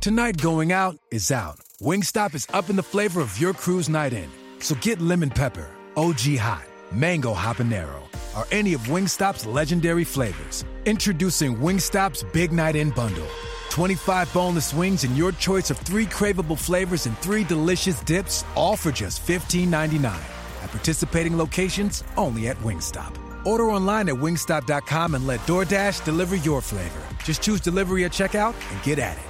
Tonight going out is out. Wingstop is up in the flavor of your crew's night in. So get lemon pepper, OG hot, mango habanero, or any of Wingstop's legendary flavors. Introducing Wingstop's Big Night In Bundle. 25 boneless wings and your choice of three craveable flavors and three delicious dips, all for just $15.99. At participating locations, only at Wingstop. Order online at wingstop.com and let DoorDash deliver your flavor. Just choose delivery at checkout and get at it.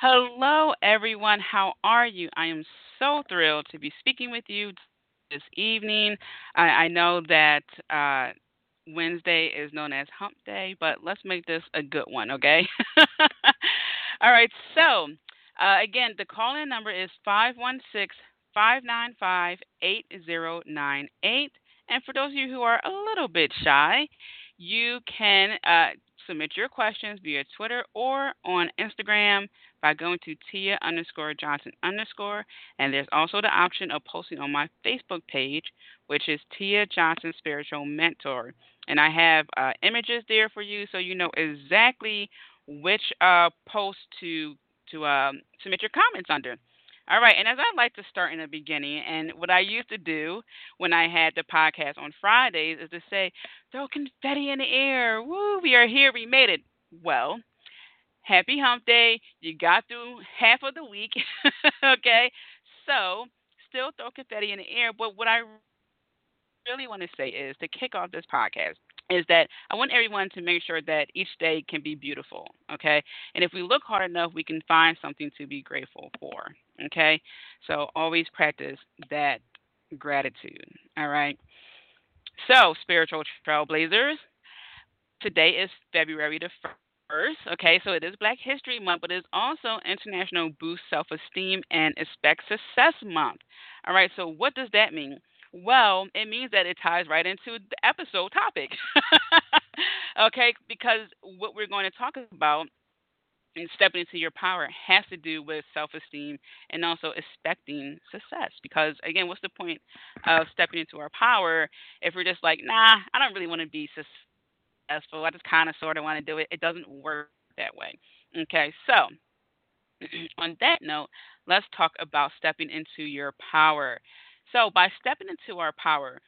Hello, everyone. How are you? I am so thrilled to be speaking with you this evening. I, I know that uh, Wednesday is known as Hump Day, but let's make this a good one, okay? All right, so uh, again, the call in number is 516 595 8098. And for those of you who are a little bit shy, you can uh, submit your questions via Twitter or on Instagram by going to Tia underscore Johnson underscore. And there's also the option of posting on my Facebook page, which is Tia Johnson Spiritual Mentor. And I have uh, images there for you so you know exactly which uh, post to to um, submit your comments under. All right, and as I like to start in the beginning, and what I used to do when I had the podcast on Fridays is to say, throw confetti in the air. Woo, we are here, we made it. Well, happy hump day. You got through half of the week. okay. So still throw confetti in the air. But what I really want to say is to kick off this podcast is that I want everyone to make sure that each day can be beautiful, okay? And if we look hard enough, we can find something to be grateful for, okay? So always practice that gratitude, all right? So, spiritual trailblazers, today is February the 1st. Okay, so it is Black History Month, but it's also International Boost Self Esteem and Expect Success Month. All right, so what does that mean? Well, it means that it ties right into the episode topic. okay, because what we're going to talk about and stepping into your power has to do with self esteem and also expecting success. Because, again, what's the point of stepping into our power if we're just like, nah, I don't really want to be successful? I just kind of sort of want to do it. It doesn't work that way. Okay, so on that note, let's talk about stepping into your power. So, by stepping into our power,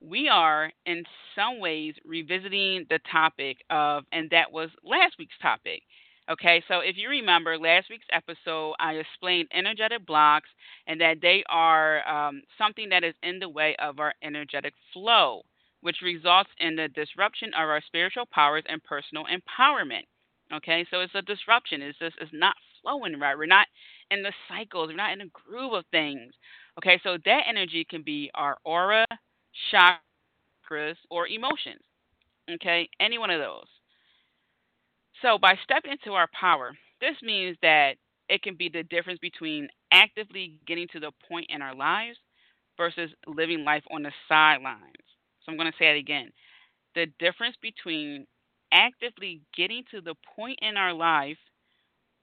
we are in some ways revisiting the topic of, and that was last week's topic. Okay, so if you remember last week's episode, I explained energetic blocks and that they are um, something that is in the way of our energetic flow which results in the disruption of our spiritual powers and personal empowerment. Okay, so it's a disruption. It's just it's not flowing right. We're not in the cycles. We're not in the groove of things. Okay, so that energy can be our aura, chakras, or emotions. Okay, any one of those. So by stepping into our power, this means that it can be the difference between actively getting to the point in our lives versus living life on the sidelines. So I'm going to say it again. The difference between actively getting to the point in our life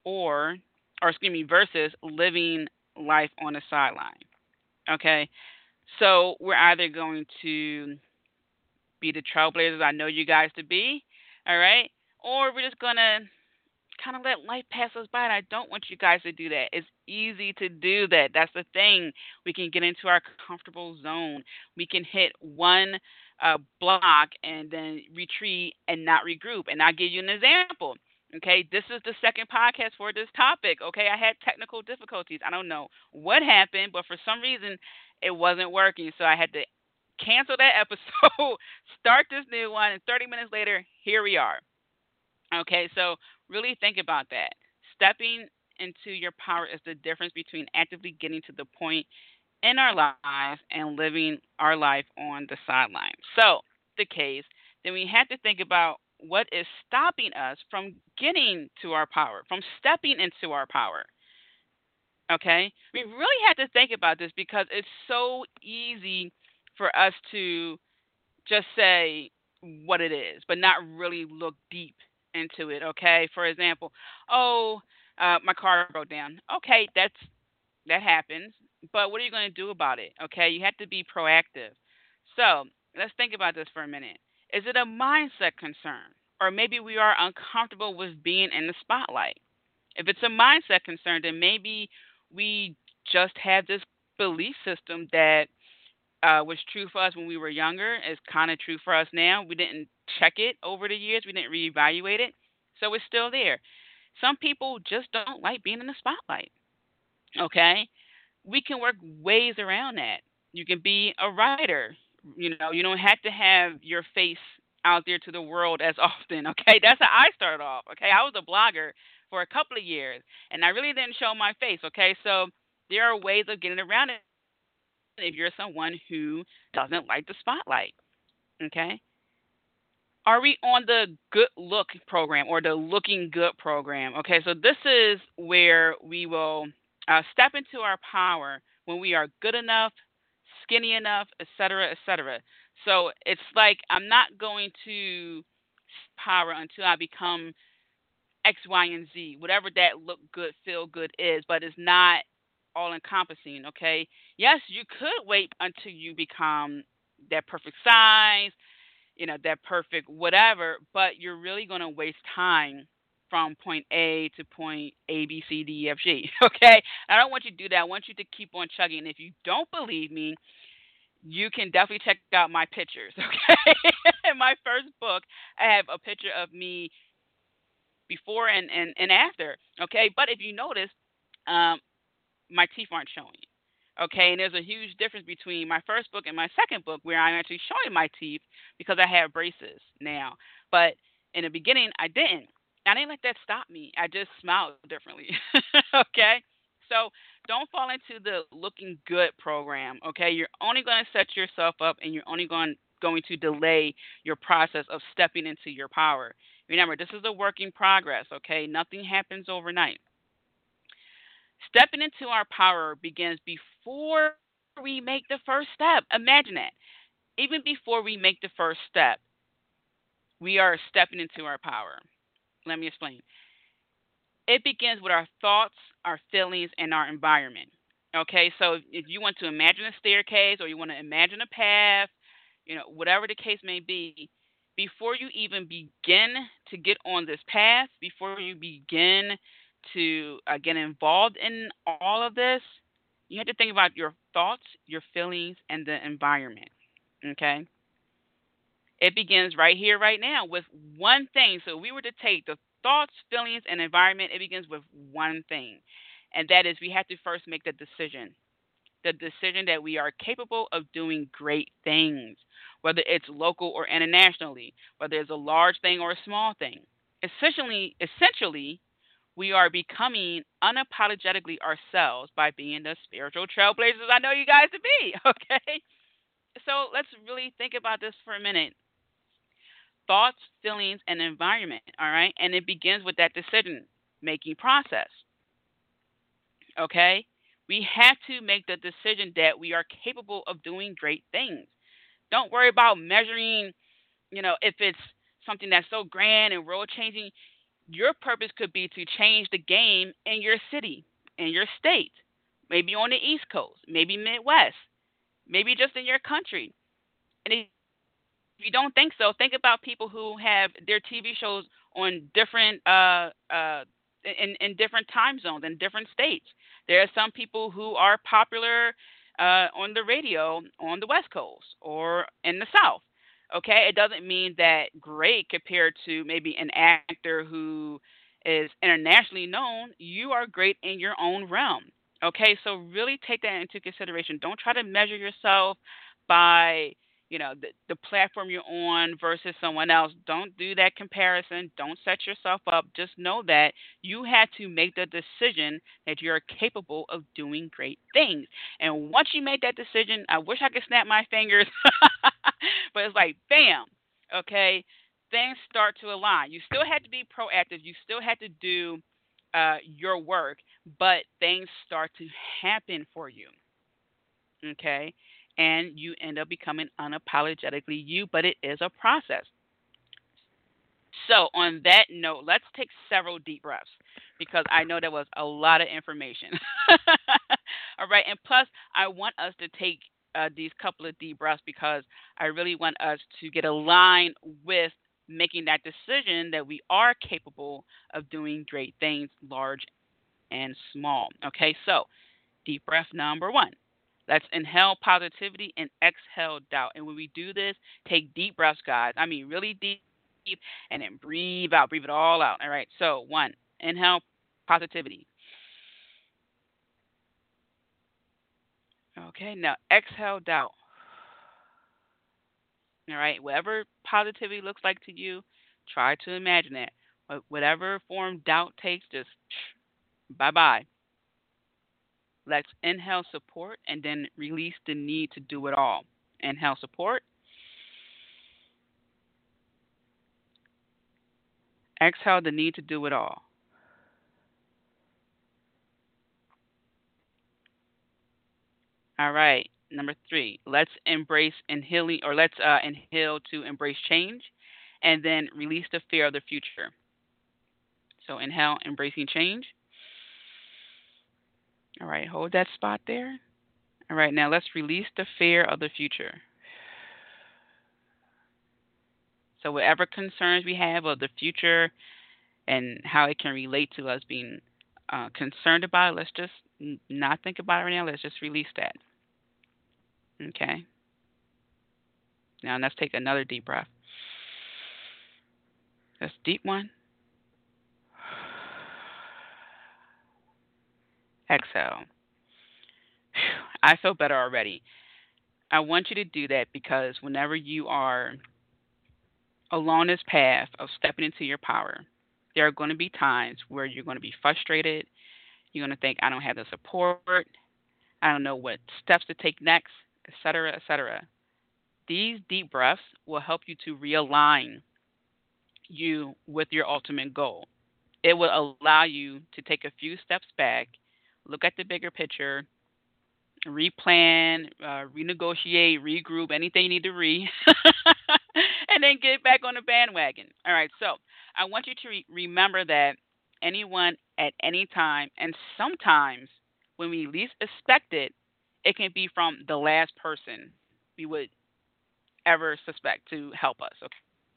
or or excuse me versus living life on the sideline. Okay? So we're either going to be the trailblazers I know you guys to be, all right? Or we're just going to kind of let life pass us by. And I don't want you guys to do that. It's easy to do that. That's the thing. We can get into our comfortable zone. We can hit one uh, block and then retreat and not regroup. And I'll give you an example. Okay, this is the second podcast for this topic. Okay, I had technical difficulties. I don't know what happened, but for some reason it wasn't working. So I had to cancel that episode, start this new one, and 30 minutes later, here we are. Okay, so really think about that. Stepping into your power is the difference between actively getting to the point in our lives and living our life on the sidelines. So, the case, then we have to think about what is stopping us from getting to our power, from stepping into our power. Okay? We really have to think about this because it's so easy for us to just say what it is, but not really look deep into it. Okay? For example, oh, uh, my car broke down. Okay, that's that happens, but what are you going to do about it? Okay, you have to be proactive. So let's think about this for a minute. Is it a mindset concern? Or maybe we are uncomfortable with being in the spotlight. If it's a mindset concern, then maybe we just have this belief system that uh, was true for us when we were younger is kind of true for us now. We didn't check it over the years, we didn't reevaluate it, so it's still there. Some people just don't like being in the spotlight. Okay? We can work ways around that. You can be a writer. You know, you don't have to have your face out there to the world as often. Okay? That's how I started off. Okay? I was a blogger for a couple of years and I really didn't show my face. Okay? So there are ways of getting around it if you're someone who doesn't like the spotlight. Okay? are we on the good look program or the looking good program? Okay, so this is where we will uh, step into our power when we are good enough, skinny enough, etc., etc. So it's like I'm not going to power until I become X, Y, and Z, whatever that look good, feel good is, but it's not all encompassing. Okay, yes, you could wait until you become that perfect size you know, that perfect whatever, but you're really going to waste time from point A to point A, B, C, D, E, F, G. Okay? I don't want you to do that. I want you to keep on chugging. If you don't believe me, you can definitely check out my pictures. Okay? In my first book, I have a picture of me before and, and, and after. Okay? But if you notice, um, my teeth aren't showing. Okay, and there's a huge difference between my first book and my second book where I'm actually showing my teeth because I have braces now. But in the beginning, I didn't. I didn't let that stop me. I just smiled differently. okay? So don't fall into the looking good program. Okay? You're only going to set yourself up and you're only going, going to delay your process of stepping into your power. Remember, this is a work in progress. Okay? Nothing happens overnight. Stepping into our power begins before we make the first step. Imagine that. Even before we make the first step, we are stepping into our power. Let me explain. It begins with our thoughts, our feelings, and our environment. Okay, so if you want to imagine a staircase or you want to imagine a path, you know, whatever the case may be, before you even begin to get on this path, before you begin to uh, get involved in all of this, you have to think about your thoughts, your feelings, and the environment. Okay? It begins right here, right now, with one thing. So, we were to take the thoughts, feelings, and environment, it begins with one thing. And that is we have to first make the decision. The decision that we are capable of doing great things, whether it's local or internationally, whether it's a large thing or a small thing. Essentially, essentially, we are becoming unapologetically ourselves by being the spiritual trailblazers I know you guys to be, okay? So let's really think about this for a minute. Thoughts, feelings, and environment, all right? And it begins with that decision making process, okay? We have to make the decision that we are capable of doing great things. Don't worry about measuring, you know, if it's something that's so grand and world changing your purpose could be to change the game in your city, in your state, maybe on the East Coast, maybe Midwest, maybe just in your country. And if you don't think so, think about people who have their TV shows on different uh, uh, in in different time zones in different states. There are some people who are popular uh, on the radio on the West Coast or in the South. Okay, it doesn't mean that great compared to maybe an actor who is internationally known. You are great in your own realm. Okay, so really take that into consideration. Don't try to measure yourself by you know the, the platform you're on versus someone else don't do that comparison don't set yourself up just know that you had to make the decision that you're capable of doing great things and once you make that decision i wish i could snap my fingers but it's like bam okay things start to align. You still had to be proactive. You still had to do uh, your work, but things start to happen for you. Okay? And you end up becoming unapologetically you, but it is a process. So, on that note, let's take several deep breaths because I know there was a lot of information. All right. And plus, I want us to take uh, these couple of deep breaths because I really want us to get aligned with making that decision that we are capable of doing great things, large and small. Okay, so deep breath number one. Let's inhale positivity and exhale doubt. And when we do this, take deep breaths, guys. I mean, really deep, and then breathe out. Breathe it all out. All right, so one, inhale positivity. Okay, now exhale doubt. All right, whatever positivity looks like to you, try to imagine it. Whatever form doubt takes, just bye bye. Let's inhale support and then release the need to do it all. Inhale support. Exhale the need to do it all. All right. Number three, let's embrace inhaling or let's uh, inhale to embrace change and then release the fear of the future. So inhale, embracing change. All right, hold that spot there. All right, now let's release the fear of the future. So, whatever concerns we have of the future and how it can relate to us being uh, concerned about it, let's just not think about it right now. Let's just release that. Okay. Now let's take another deep breath. That's deep one. Exhale. I feel better already. I want you to do that because whenever you are along this path of stepping into your power, there are going to be times where you're going to be frustrated. You're going to think, I don't have the support. I don't know what steps to take next etc., etc. These deep breaths will help you to realign you with your ultimate goal. It will allow you to take a few steps back, look at the bigger picture, replan, uh, renegotiate, regroup, anything you need to re, and then get back on the bandwagon. All right, so I want you to re- remember that anyone at any time, and sometimes when we least expect it, it can be from the last person we would ever suspect to help us.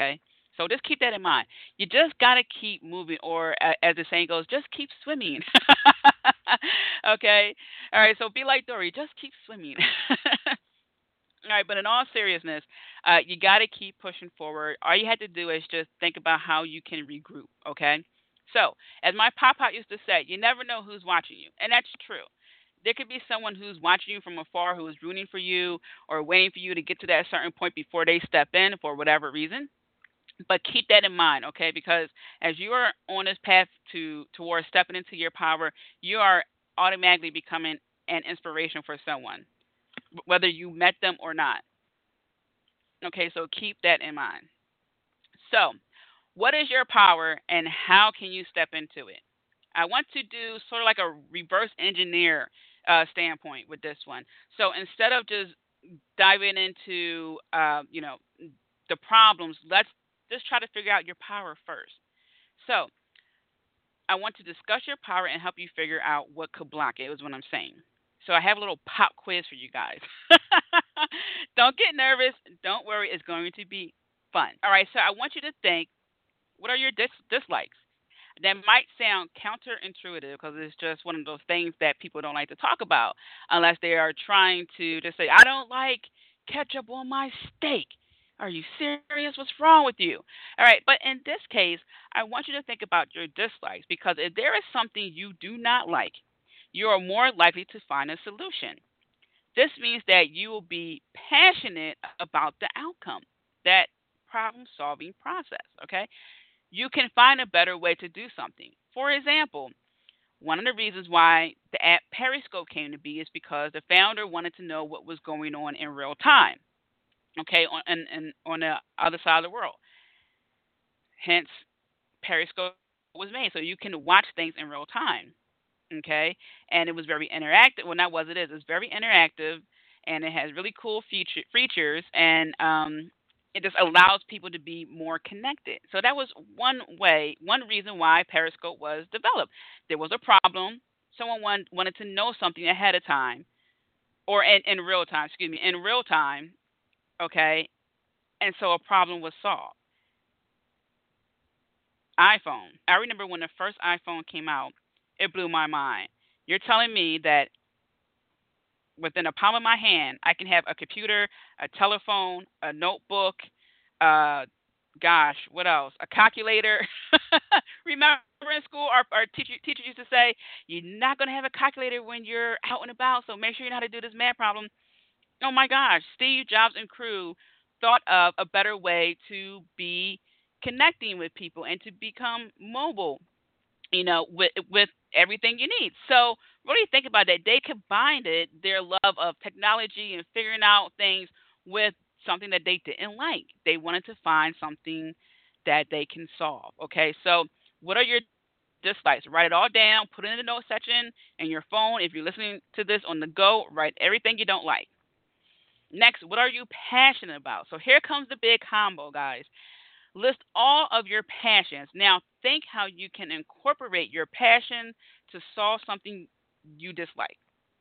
Okay. So just keep that in mind. You just got to keep moving, or as the saying goes, just keep swimming. okay? All right, so be like Dory, just keep swimming. all right, but in all seriousness, uh, you got to keep pushing forward. All you had to do is just think about how you can regroup, okay? So, as my out used to say, you never know who's watching you, and that's true there could be someone who's watching you from afar who is rooting for you or waiting for you to get to that certain point before they step in for whatever reason. But keep that in mind, okay? Because as you are on this path to towards stepping into your power, you are automatically becoming an inspiration for someone, whether you met them or not. Okay, so keep that in mind. So, what is your power and how can you step into it? I want to do sort of like a reverse engineer uh, standpoint with this one. So instead of just diving into uh, you know the problems, let's just try to figure out your power first. So I want to discuss your power and help you figure out what could block it. Is what I'm saying. So I have a little pop quiz for you guys. Don't get nervous. Don't worry. It's going to be fun. All right. So I want you to think. What are your dis- dislikes? that might sound counterintuitive because it's just one of those things that people don't like to talk about unless they are trying to just say, I don't like ketchup on my steak. Are you serious? What's wrong with you? All right, but in this case, I want you to think about your dislikes because if there is something you do not like, you are more likely to find a solution. This means that you will be passionate about the outcome, that problem solving process, okay? You can find a better way to do something. For example, one of the reasons why the app Periscope came to be is because the founder wanted to know what was going on in real time, okay, on, and, and on the other side of the world. hence Periscope was made so you can watch things in real time. Okay, and it was very interactive. Well, not was it is. It's very interactive, and it has really cool feature features, and um, it just allows people to be more connected. So that was one way, one reason why Periscope was developed. There was a problem. Someone want, wanted to know something ahead of time, or in, in real time. Excuse me, in real time. Okay, and so a problem was solved. iPhone. I remember when the first iPhone came out, it blew my mind. You're telling me that within a palm of my hand, I can have a computer, a telephone, a notebook, uh, gosh, what else? A calculator. Remember in school, our, our teacher, teacher used to say, you're not going to have a calculator when you're out and about, so make sure you know how to do this math problem. Oh my gosh, Steve Jobs and crew thought of a better way to be connecting with people and to become mobile, you know, with with everything you need. So really think about that. They combined it, their love of technology and figuring out things with something that they didn't like. They wanted to find something that they can solve. Okay, so what are your dislikes? Write it all down, put it in the note section in your phone. If you're listening to this on the go, write everything you don't like. Next, what are you passionate about? So here comes the big combo, guys. List all of your passions. Now, think how you can incorporate your passion to solve something you dislike.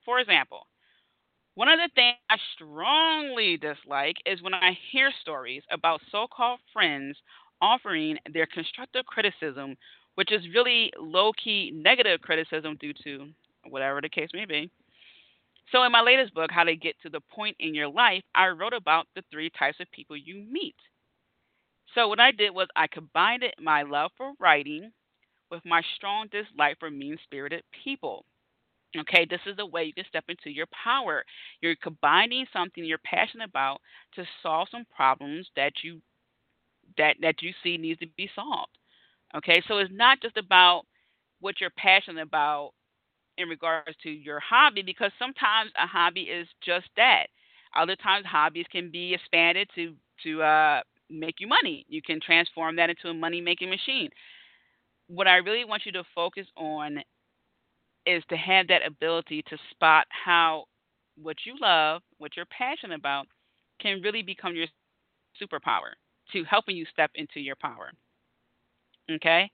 For example, one of the things I strongly dislike is when I hear stories about so called friends offering their constructive criticism, which is really low key negative criticism due to whatever the case may be. So, in my latest book, How to Get to the Point in Your Life, I wrote about the three types of people you meet. So, what I did was I combined my love for writing with my strong dislike for mean spirited people. Okay, this is the way you can step into your power. You're combining something you're passionate about to solve some problems that you that that you see needs to be solved. Okay, so it's not just about what you're passionate about in regards to your hobby because sometimes a hobby is just that. Other times hobbies can be expanded to to uh, make you money. You can transform that into a money making machine. What I really want you to focus on is to have that ability to spot how what you love, what you're passionate about, can really become your superpower to helping you step into your power. Okay?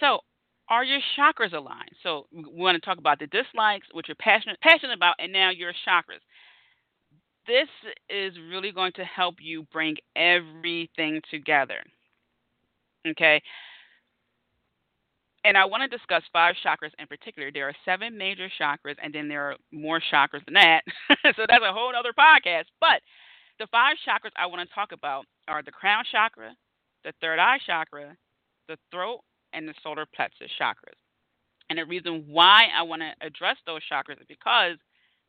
So are your chakras aligned? So we want to talk about the dislikes, what you're passionate passionate about, and now your chakras. This is really going to help you bring everything together. Okay. And I want to discuss five chakras in particular. There are seven major chakras, and then there are more chakras than that. so that's a whole other podcast. But the five chakras I want to talk about are the crown chakra, the third eye chakra, the throat, and the solar plexus chakras. And the reason why I want to address those chakras is because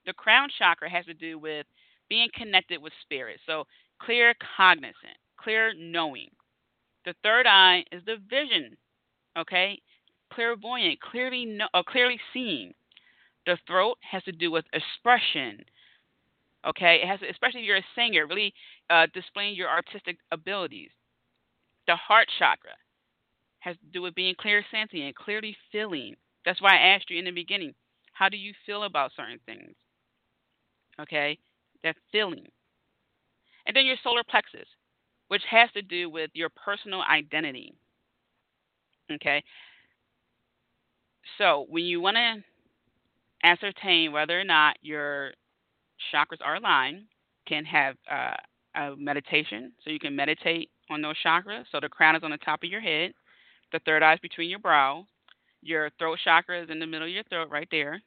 the crown chakra has to do with being connected with spirit. So clear cognizant, clear knowing. The third eye is the vision, okay? Clairvoyant, clearly uh, clearly seeing. The throat has to do with expression. Okay, it has, to, especially if you're a singer, really uh, displaying your artistic abilities. The heart chakra has to do with being clairsentient, clearly feeling. That's why I asked you in the beginning, how do you feel about certain things? Okay, that feeling. And then your solar plexus, which has to do with your personal identity. Okay, so when you want to ascertain whether or not your chakras are aligned, can have uh, a meditation. So you can meditate on those chakras. So the crown is on the top of your head. The third eye is between your brow. Your throat chakra is in the middle of your throat, right there.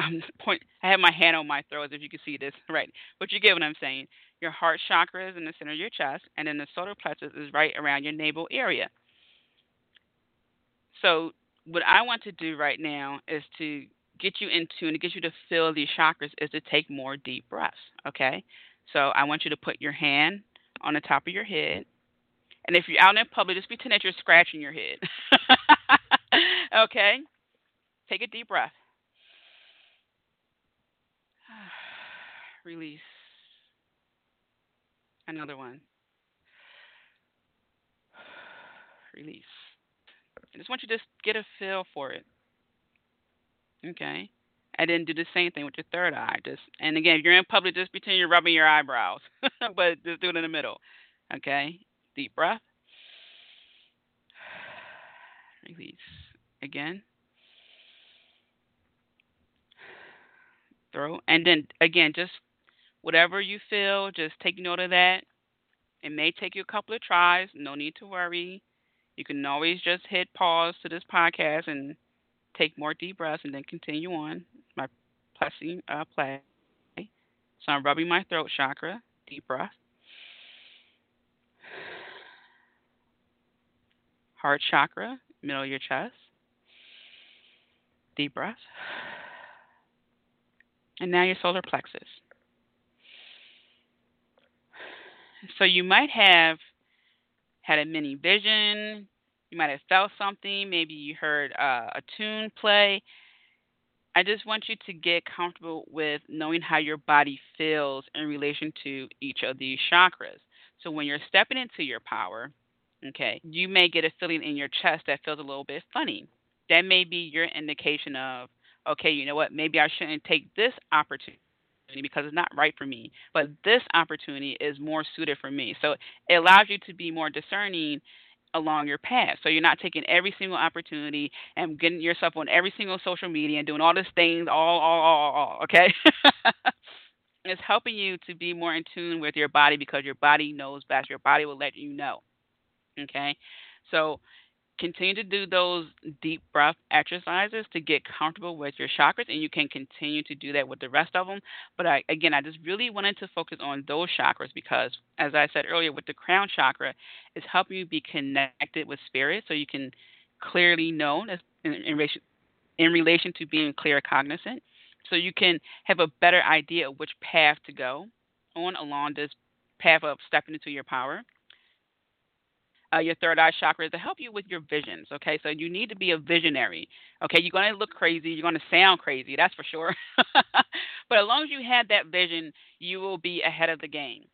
I'm point. I have my hand on my throat, as if you can see this, right? But you get what I'm saying. Your heart chakra is in the center of your chest, and then the solar plexus is right around your navel area. So, what I want to do right now is to get you into and to get you to feel these chakras is to take more deep breaths. Okay. So I want you to put your hand on the top of your head and if you're out in public, just pretend that you're scratching your head. okay? Take a deep breath. Release. Another one. release. I just want you to just get a feel for it. Okay. And then do the same thing with your third eye. Just and again, if you're in public, just pretend you're rubbing your eyebrows, but just do it in the middle. Okay. Deep breath. Release. Again. Throw. And then again, just whatever you feel, just take note of that. It may take you a couple of tries. No need to worry. You can always just hit pause to this podcast and take more deep breaths and then continue on. My pressing uh, play. So I'm rubbing my throat chakra. Deep breath. Heart chakra, middle of your chest. Deep breath. And now your solar plexus. So you might have had a mini vision. You might have felt something. Maybe you heard uh, a tune play. I just want you to get comfortable with knowing how your body feels in relation to each of these chakras. So when you're stepping into your power, okay, you may get a feeling in your chest that feels a little bit funny. That may be your indication of, okay, you know what, maybe I shouldn't take this opportunity because it's not right for me. But this opportunity is more suited for me. So it allows you to be more discerning along your path. So you're not taking every single opportunity and getting yourself on every single social media and doing all these things all all all, all okay? it's helping you to be more in tune with your body because your body knows best. Your body will let you know. Okay? So continue to do those deep breath exercises to get comfortable with your chakras, and you can continue to do that with the rest of them. But I, again, I just really wanted to focus on those chakras because, as I said earlier, with the crown chakra, it's helping you be connected with spirit, so you can clearly know in, in, in relation to being claircognizant, so you can have a better idea of which path to go on along this path of stepping into your power uh, your third eye chakra to help you with your visions. Okay, so you need to be a visionary. Okay, you're going to look crazy, you're going to sound crazy, that's for sure. but as long as you have that vision, you will be ahead of the game.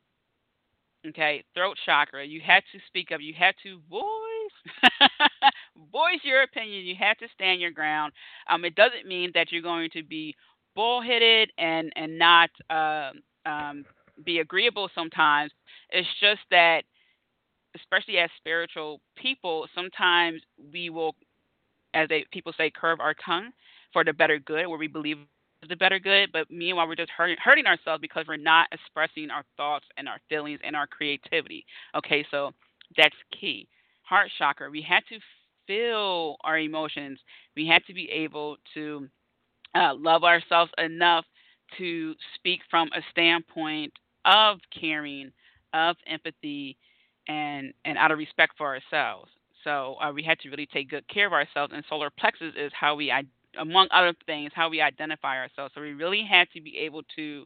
Okay, throat chakra, you have to speak up, you have to voice, voice your opinion. You have to stand your ground. Um, it doesn't mean that you're going to be bullheaded and and not uh, um, be agreeable sometimes. It's just that especially as spiritual people, sometimes we will, as they people say, curve our tongue for the better good, where we believe the better good. But meanwhile, we're just hurting, hurting ourselves because we're not expressing our thoughts and our feelings and our creativity. Okay, so that's key. Heart chakra, we had to feel our emotions. We had to be able to uh, love ourselves enough to speak from a standpoint of caring, of empathy, and and out of respect for ourselves. So uh, we had to really take good care of ourselves. And solar plexus is how we, among other things, how we identify ourselves. So we really had to be able to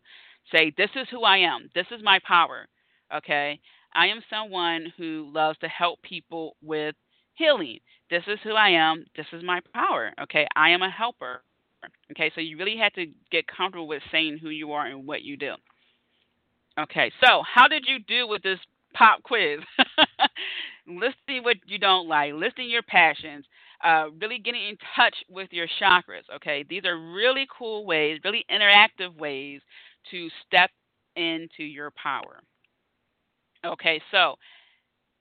say, "This is who I am. This is my power." Okay, I am someone who loves to help people with healing. This is who I am. This is my power. Okay, I am a helper. Okay, so you really had to get comfortable with saying who you are and what you do. Okay, so how did you do with this pop quiz. listing what you don't like, listing your passions, uh, really getting in touch with your chakras. Okay, these are really cool ways, really interactive ways to step into your power. Okay, so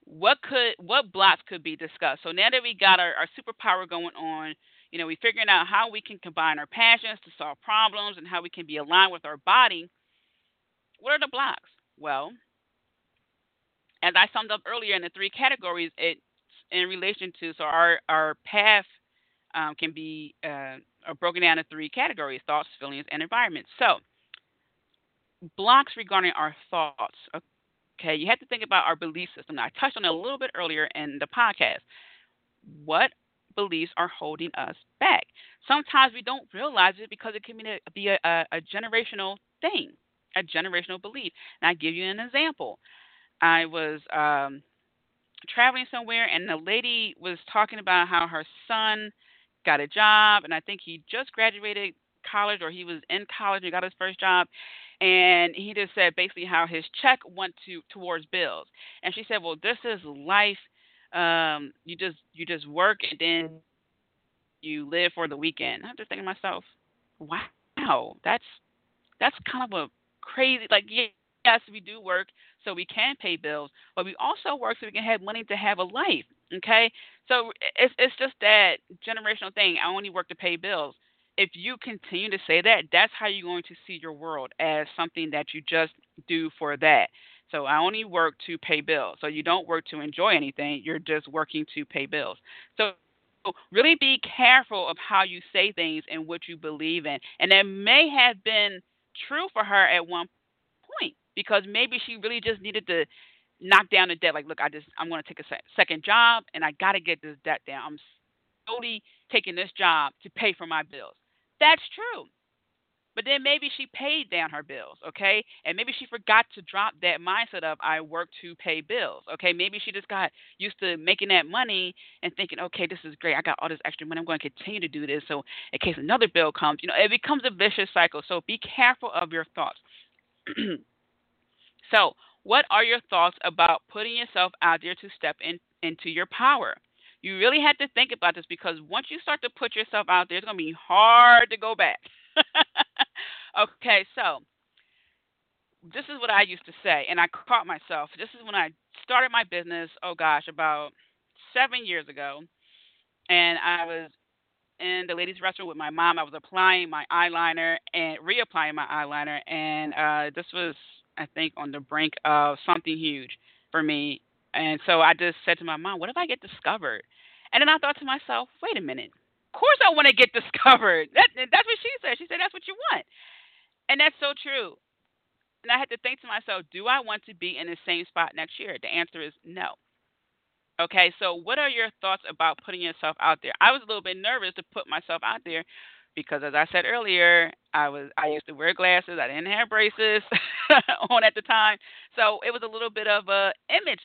what could what blocks could be discussed? So now that we got our, our superpower going on, you know, we're figuring out how we can combine our passions to solve problems and how we can be aligned with our body. What are the blocks? Well, as I summed up earlier in the three categories, it's in relation to so our our path um, can be uh, broken down into three categories: thoughts, feelings, and environment. So blocks regarding our thoughts. Okay, you have to think about our belief system. Now, I touched on it a little bit earlier in the podcast. What beliefs are holding us back? Sometimes we don't realize it because it can be a, be a, a generational thing, a generational belief. And I give you an example. I was um, traveling somewhere, and the lady was talking about how her son got a job, and I think he just graduated college or he was in college and got his first job. And he just said basically how his check went to towards bills. And she said, "Well, this is life um, you just you just work and then you live for the weekend. I'm just thinking to myself, wow, that's that's kind of a crazy. Like yes, we do work so we can pay bills, but we also work so we can have money to have a life. Okay, so it's it's just that generational thing. I only work to pay bills. If you continue to say that, that's how you're going to see your world as something that you just do for that. So I only work to pay bills. So you don't work to enjoy anything. You're just working to pay bills. So really be careful of how you say things and what you believe in. And that may have been true for her at one because maybe she really just needed to knock down the debt. Like, look, I just I'm going to take a second job and I got to get this debt down. I'm slowly taking this job to pay for my bills. That's true. But then maybe she paid down her bills, okay? And maybe she forgot to drop that mindset of I work to pay bills, okay? Maybe she just got used to making that money and thinking, okay, this is great. I got all this extra money. I'm going to continue to do this. So in case another bill comes, you know, it becomes a vicious cycle. So be careful of your thoughts. so, what are your thoughts about putting yourself out there to step in, into your power? You really have to think about this because once you start to put yourself out there, it's going to be hard to go back. okay, so this is what I used to say, and I caught myself. This is when I started my business, oh gosh, about seven years ago. And I was in the ladies' restroom with my mom. I was applying my eyeliner and reapplying my eyeliner. And uh, this was, I think, on the brink of something huge for me. And so I just said to my mom, what if I get discovered? And then I thought to myself, wait a minute of course I want to get discovered. That, that's what she said. She said that's what you want. And that's so true. And I had to think to myself, do I want to be in the same spot next year? The answer is no. Okay, so what are your thoughts about putting yourself out there? I was a little bit nervous to put myself out there because as I said earlier, I was I used to wear glasses, I didn't have braces on at the time. So it was a little bit of a image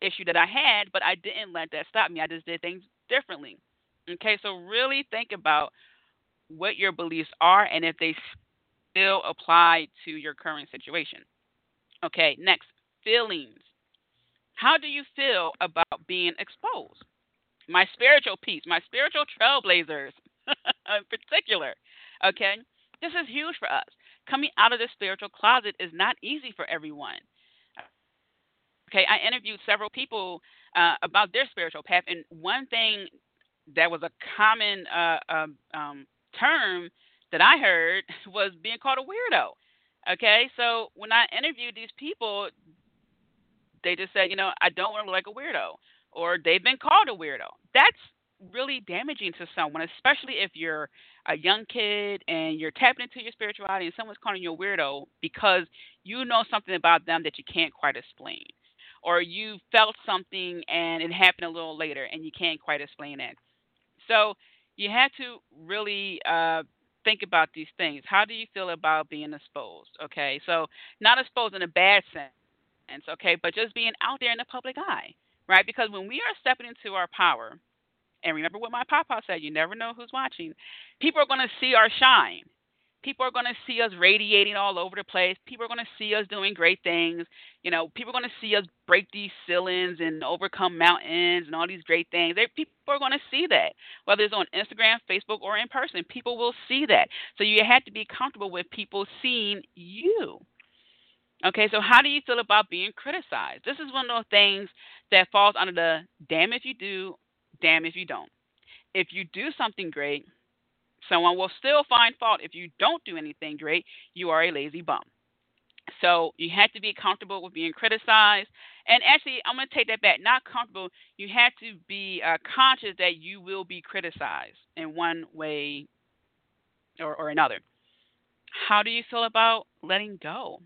issue that I had, but I didn't let that stop me. I just did things differently. Okay, so really think about what your beliefs are and if they still apply to your current situation. Okay, next, feelings. How do you feel about being exposed? My spiritual piece, my spiritual trailblazers in particular. Okay, this is huge for us. Coming out of the spiritual closet is not easy for everyone. Okay, I interviewed several people uh, about their spiritual path, and one thing that was a common uh, um, um, term that I heard was being called a weirdo. Okay, so when I interviewed these people, they just said, you know, I don't want to look like a weirdo, or they've been called a weirdo. That's really damaging to someone, especially if you're a young kid and you're tapping into your spirituality and someone's calling you a weirdo because you know something about them that you can't quite explain. Or you felt something and it happened a little later and you can't quite explain it. So you have to really uh, think about these things. How do you feel about being exposed? Okay, so not exposed in a bad sense, okay, but just being out there in the public eye, right? Because when we are stepping into our power, and remember what my papa said, you never know who's watching, people are going to see our shine people are going to see us radiating all over the place. People are going to see us doing great things. You know, people are going to see us break these ceilings and overcome mountains and all these great things. They, people are going to see that, whether it's on Instagram, Facebook, or in person. People will see that. So you have to be comfortable with people seeing you. Okay, so how do you feel about being criticized? This is one of those things that falls under the damn if you do, damn if you don't. If you do something great, Someone will still find fault if you don't do anything great. You are a lazy bum. So you have to be comfortable with being criticized. And actually, I'm going to take that back. Not comfortable. You have to be uh, conscious that you will be criticized in one way or, or another. How do you feel about letting go?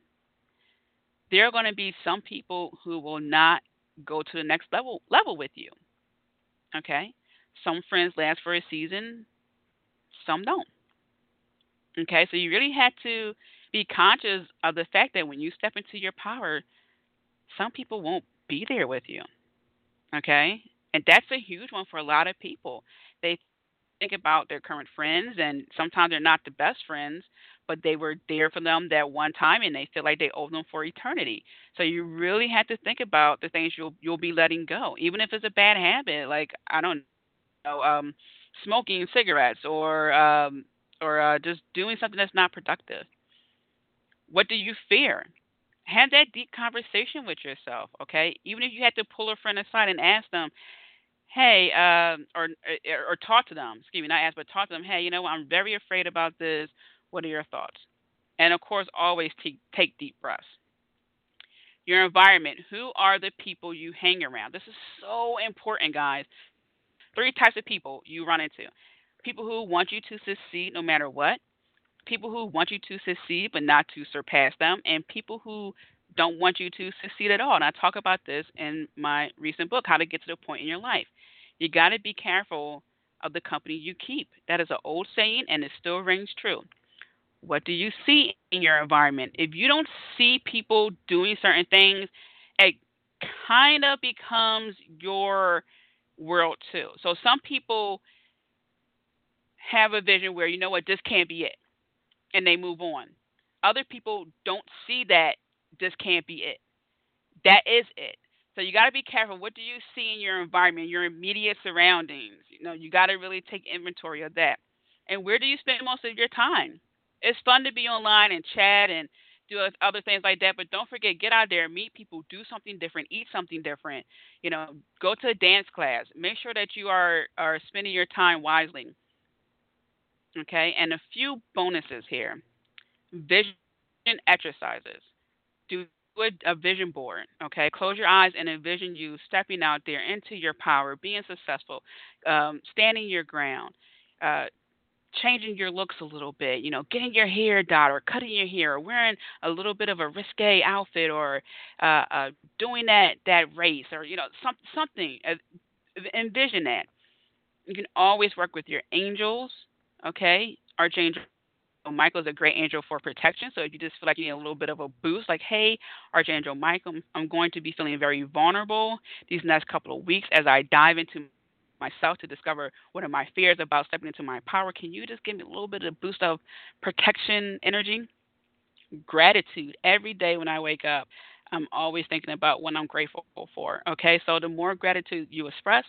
There are going to be some people who will not go to the next level level with you. Okay? Some friends last for a season, some don't. Okay, so you really have to be conscious of the fact that when you step into your power, some people won't be there with you. Okay, and that's a huge one for a lot of people. They think about their current friends, and sometimes they're not the best friends, but they were there for them that one time and they feel like they owe them for eternity. So you really have to think about the things you'll you'll be letting go, even if it's a bad habit, like I don't know, um, smoking cigarettes or um, or uh, just doing something that's not productive. What do you fear? Have that deep conversation with yourself, okay? Even if you had to pull a friend aside and ask them, hey, uh, or, or or talk to them. Excuse me, not ask, but talk to them. Hey, you know, I'm very afraid about this. What are your thoughts? And of course, always take deep breaths. Your environment. Who are the people you hang around? This is so important, guys. Three types of people you run into: people who want you to succeed no matter what, people who want you to succeed but not to surpass them, and people who don't want you to succeed at all. And I talk about this in my recent book, How to Get to the Point in Your Life. You got to be careful of the company you keep. That is an old saying, and it still rings true. What do you see in your environment? If you don't see people doing certain things, it kind of becomes your world too. So some people have a vision where, you know what, this can't be it, and they move on. Other people don't see that this can't be it. That is it. So you got to be careful. What do you see in your environment, your immediate surroundings? You know, you got to really take inventory of that. And where do you spend most of your time? It's fun to be online and chat and do other things like that, but don't forget, get out there, meet people, do something different, eat something different. You know, go to a dance class. Make sure that you are are spending your time wisely. Okay, and a few bonuses here. Vision exercises. Do a vision board. Okay, close your eyes and envision you stepping out there into your power, being successful, um, standing your ground, uh, changing your looks a little bit. You know, getting your hair dyed or cutting your hair, or wearing a little bit of a risque outfit, or uh, uh, doing that that race, or you know, some, something. Uh, envision that. You can always work with your angels. Okay, archangel Michael is a great angel for protection. So if you just feel like you need a little bit of a boost, like, hey, Archangel Michael, I'm going to be feeling very vulnerable these next couple of weeks as I dive into myself to discover what are my fears about stepping into my power. Can you just give me a little bit of boost of protection energy? Gratitude every day when I wake up. I'm always thinking about what I'm grateful for. Okay, so the more gratitude you express,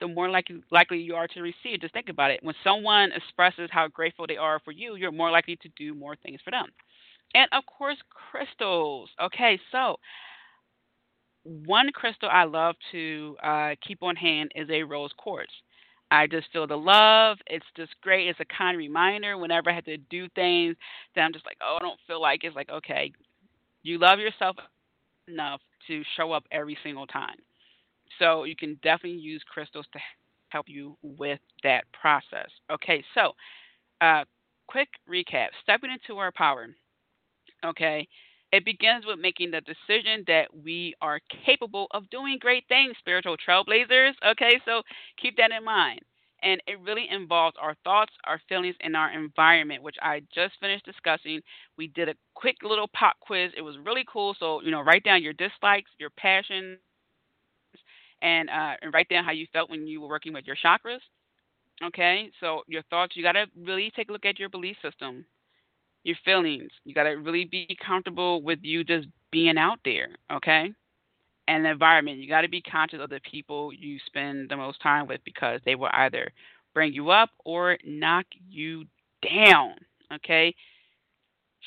the more likely, likely you are to receive. Just think about it. When someone expresses how grateful they are for you, you're more likely to do more things for them. And of course, crystals. Okay, so one crystal I love to uh, keep on hand is a rose quartz. I just feel the love. It's just great. It's a kind reminder whenever I have to do things that I'm just like, oh, I don't feel like it's like, okay, you love yourself enough to show up every single time. So you can definitely use crystals to help you with that process. Okay, so uh, quick recap stepping into our power. Okay, it begins with making the decision that we are capable of doing great things, spiritual trailblazers. Okay, so keep that in mind. And it really involves our thoughts, our feelings, and our environment, which I just finished discussing. We did a quick little pop quiz. It was really cool. So, you know, write down your dislikes, your passions, and uh, and write down how you felt when you were working with your chakras. Okay, so your thoughts, you got to really take a look at your belief system, your feelings. You got to really be comfortable with you just being out there. Okay, and the environment. You got to be conscious of the people you spend the most time with because they will either bring you up or knock you down. Okay.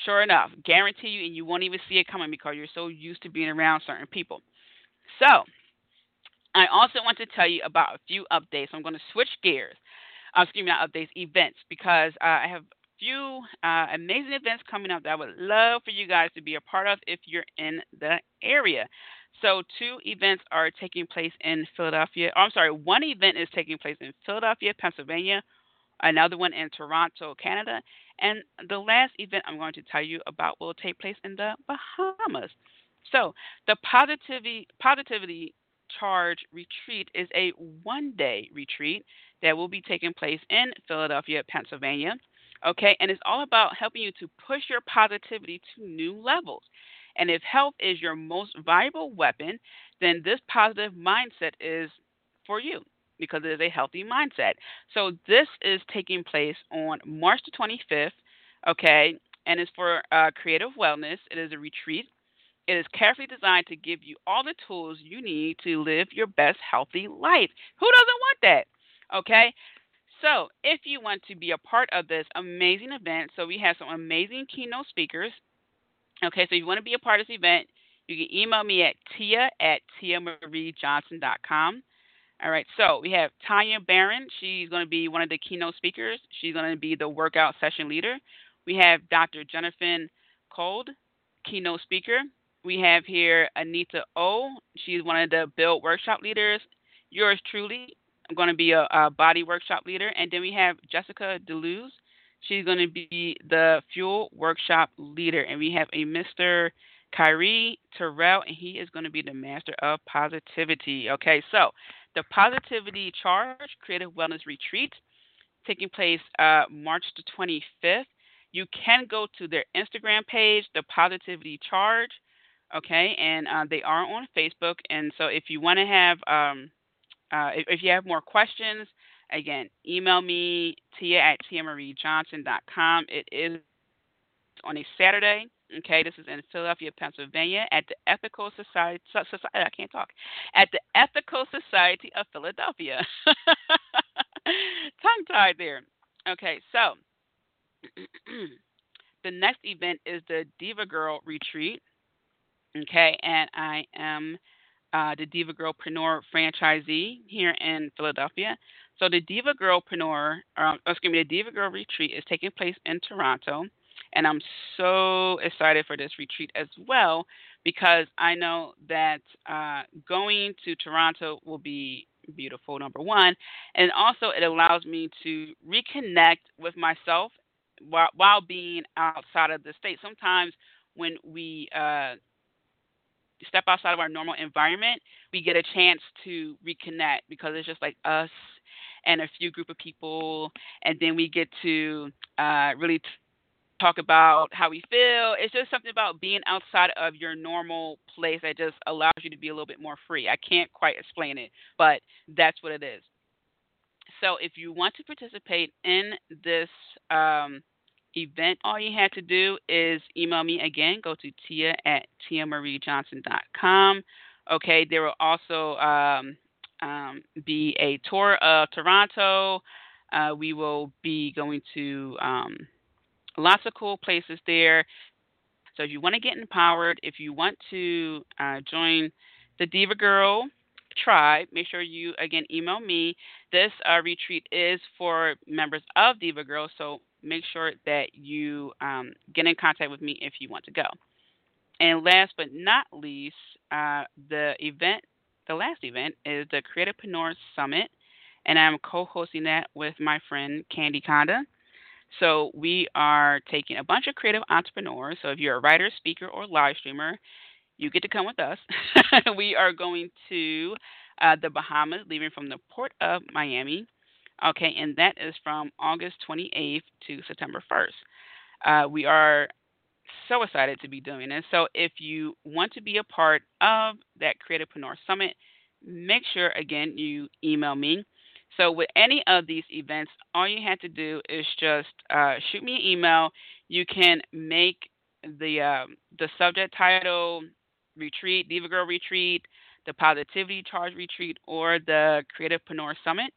Sure enough, guarantee you, and you won't even see it coming because you're so used to being around certain people. So, I also want to tell you about a few updates. I'm going to switch gears. Uh, excuse me, not updates, events, because uh, I have few uh, amazing events coming up that I would love for you guys to be a part of if you're in the area. So, two events are taking place in Philadelphia. Oh, I'm sorry, one event is taking place in Philadelphia, Pennsylvania, another one in Toronto, Canada, and the last event I'm going to tell you about will take place in the Bahamas. So, the positivity positivity Charge retreat is a one day retreat that will be taking place in Philadelphia, Pennsylvania. Okay, and it's all about helping you to push your positivity to new levels. And if health is your most valuable weapon, then this positive mindset is for you because it is a healthy mindset. So this is taking place on March the 25th, okay, and it's for uh, creative wellness. It is a retreat. It is carefully designed to give you all the tools you need to live your best healthy life. Who doesn't want that? Okay. So, if you want to be a part of this amazing event, so we have some amazing keynote speakers. Okay, so if you want to be a part of this event, you can email me at tia at tiamariejohnson.com. All right, so we have Tanya Barron. She's going to be one of the keynote speakers. She's going to be the workout session leader. We have Dr. Jennifer Cold, keynote speaker. We have here Anita O. She's one of the Build workshop leaders. Yours truly, going to be a, a body workshop leader. And then we have Jessica Deleuze. She's going to be the fuel workshop leader. And we have a Mr. Kyrie Terrell, and he is going to be the master of positivity. Okay, so the Positivity Charge Creative Wellness Retreat taking place uh, March the 25th. You can go to their Instagram page, the Positivity Charge, okay, and uh, they are on Facebook. And so if you want to have, um, uh, if, if, you have more questions, again, email me tia at tiamariejohnson.com. It is on a Saturday. Okay, this is in Philadelphia, Pennsylvania, at the Ethical Society. Society I can't talk. At the Ethical Society of Philadelphia. Tongue tied there. Okay, so the next event is the Diva Girl Retreat. Okay, and I am uh, the Diva Girlpreneur franchisee here in Philadelphia. So the Diva Girlpreneur, um, excuse me, the Diva Girl Retreat is taking place in Toronto. And I'm so excited for this retreat as well because I know that uh, going to Toronto will be beautiful, number one. And also, it allows me to reconnect with myself while, while being outside of the state. Sometimes when we uh, step outside of our normal environment, we get a chance to reconnect because it's just like us and a few group of people, and then we get to uh, really t- talk about how we feel. It's just something about being outside of your normal place that just allows you to be a little bit more free. I can't quite explain it, but that's what it is. So if you want to participate in this um, event, all you have to do is email me again. Go to tia at tiamariejohnson.com. Okay, there will also um, um, be a tour of Toronto. Uh, we will be going to um, lots of cool places there. So if you want to get empowered, if you want to uh, join the Diva Girl tribe, make sure you again email me. This uh, retreat is for members of Diva Girl, so make sure that you um, get in contact with me if you want to go. And last but not least, uh, the event, the last event is the Creativepreneur Summit, and I'm co-hosting that with my friend Candy Conda. So we are taking a bunch of creative entrepreneurs. So if you're a writer, speaker, or live streamer, you get to come with us. we are going to uh, the Bahamas, leaving from the port of Miami. Okay, and that is from August 28th to September 1st. Uh, we are so excited to be doing this. So if you want to be a part of that Creativepreneur Summit, make sure again you email me so with any of these events, all you have to do is just uh, shoot me an email. You can make the uh, the subject title retreat, Diva Girl retreat, the Positivity Charge retreat, or the Creativepreneur Summit.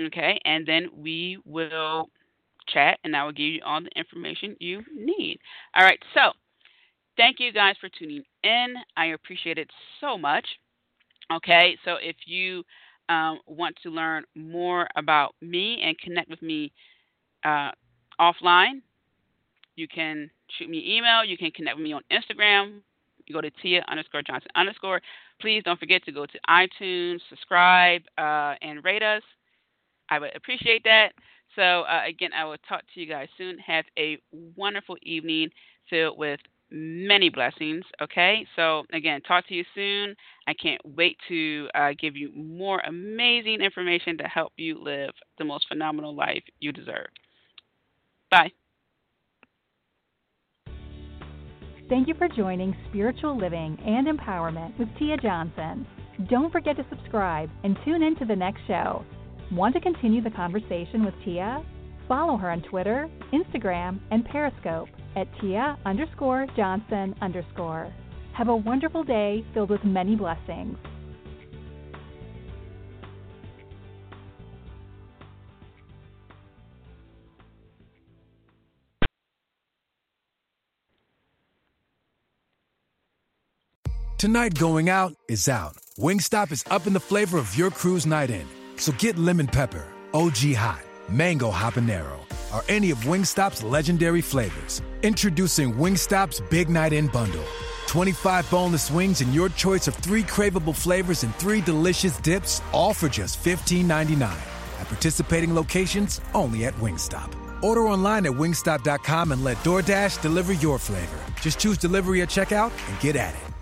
Okay, and then we will chat, and I will give you all the information you need. All right, so thank you guys for tuning in. I appreciate it so much. Okay, so if you um, want to learn more about me and connect with me uh, offline, you can shoot me an email. You can connect with me on Instagram. You go to Tia underscore Johnson underscore. Please don't forget to go to iTunes, subscribe, uh, and rate us. I would appreciate that. So, uh, again, I will talk to you guys soon. Have a wonderful evening filled with many blessings. Okay, so again, talk to you soon. I can't wait to uh, give you more amazing information to help you live the most phenomenal life you deserve. Bye. Thank you for joining Spiritual Living and Empowerment with Tia Johnson. Don't forget to subscribe and tune in to the next show. Want to continue the conversation with Tia? Follow her on Twitter, Instagram, and Periscope at Tia underscore Johnson underscore. Have a wonderful day filled with many blessings. Tonight going out is out. Wingstop is up in the flavor of your crew's night in. So get lemon pepper, OG hot, mango habanero, or any of Wingstop's legendary flavors. Introducing Wingstop's Big Night In Bundle. 25 boneless wings and your choice of three craveable flavors and three delicious dips, all for just $15.99. At participating locations, only at Wingstop. Order online at wingstop.com and let DoorDash deliver your flavor. Just choose delivery at checkout and get at it.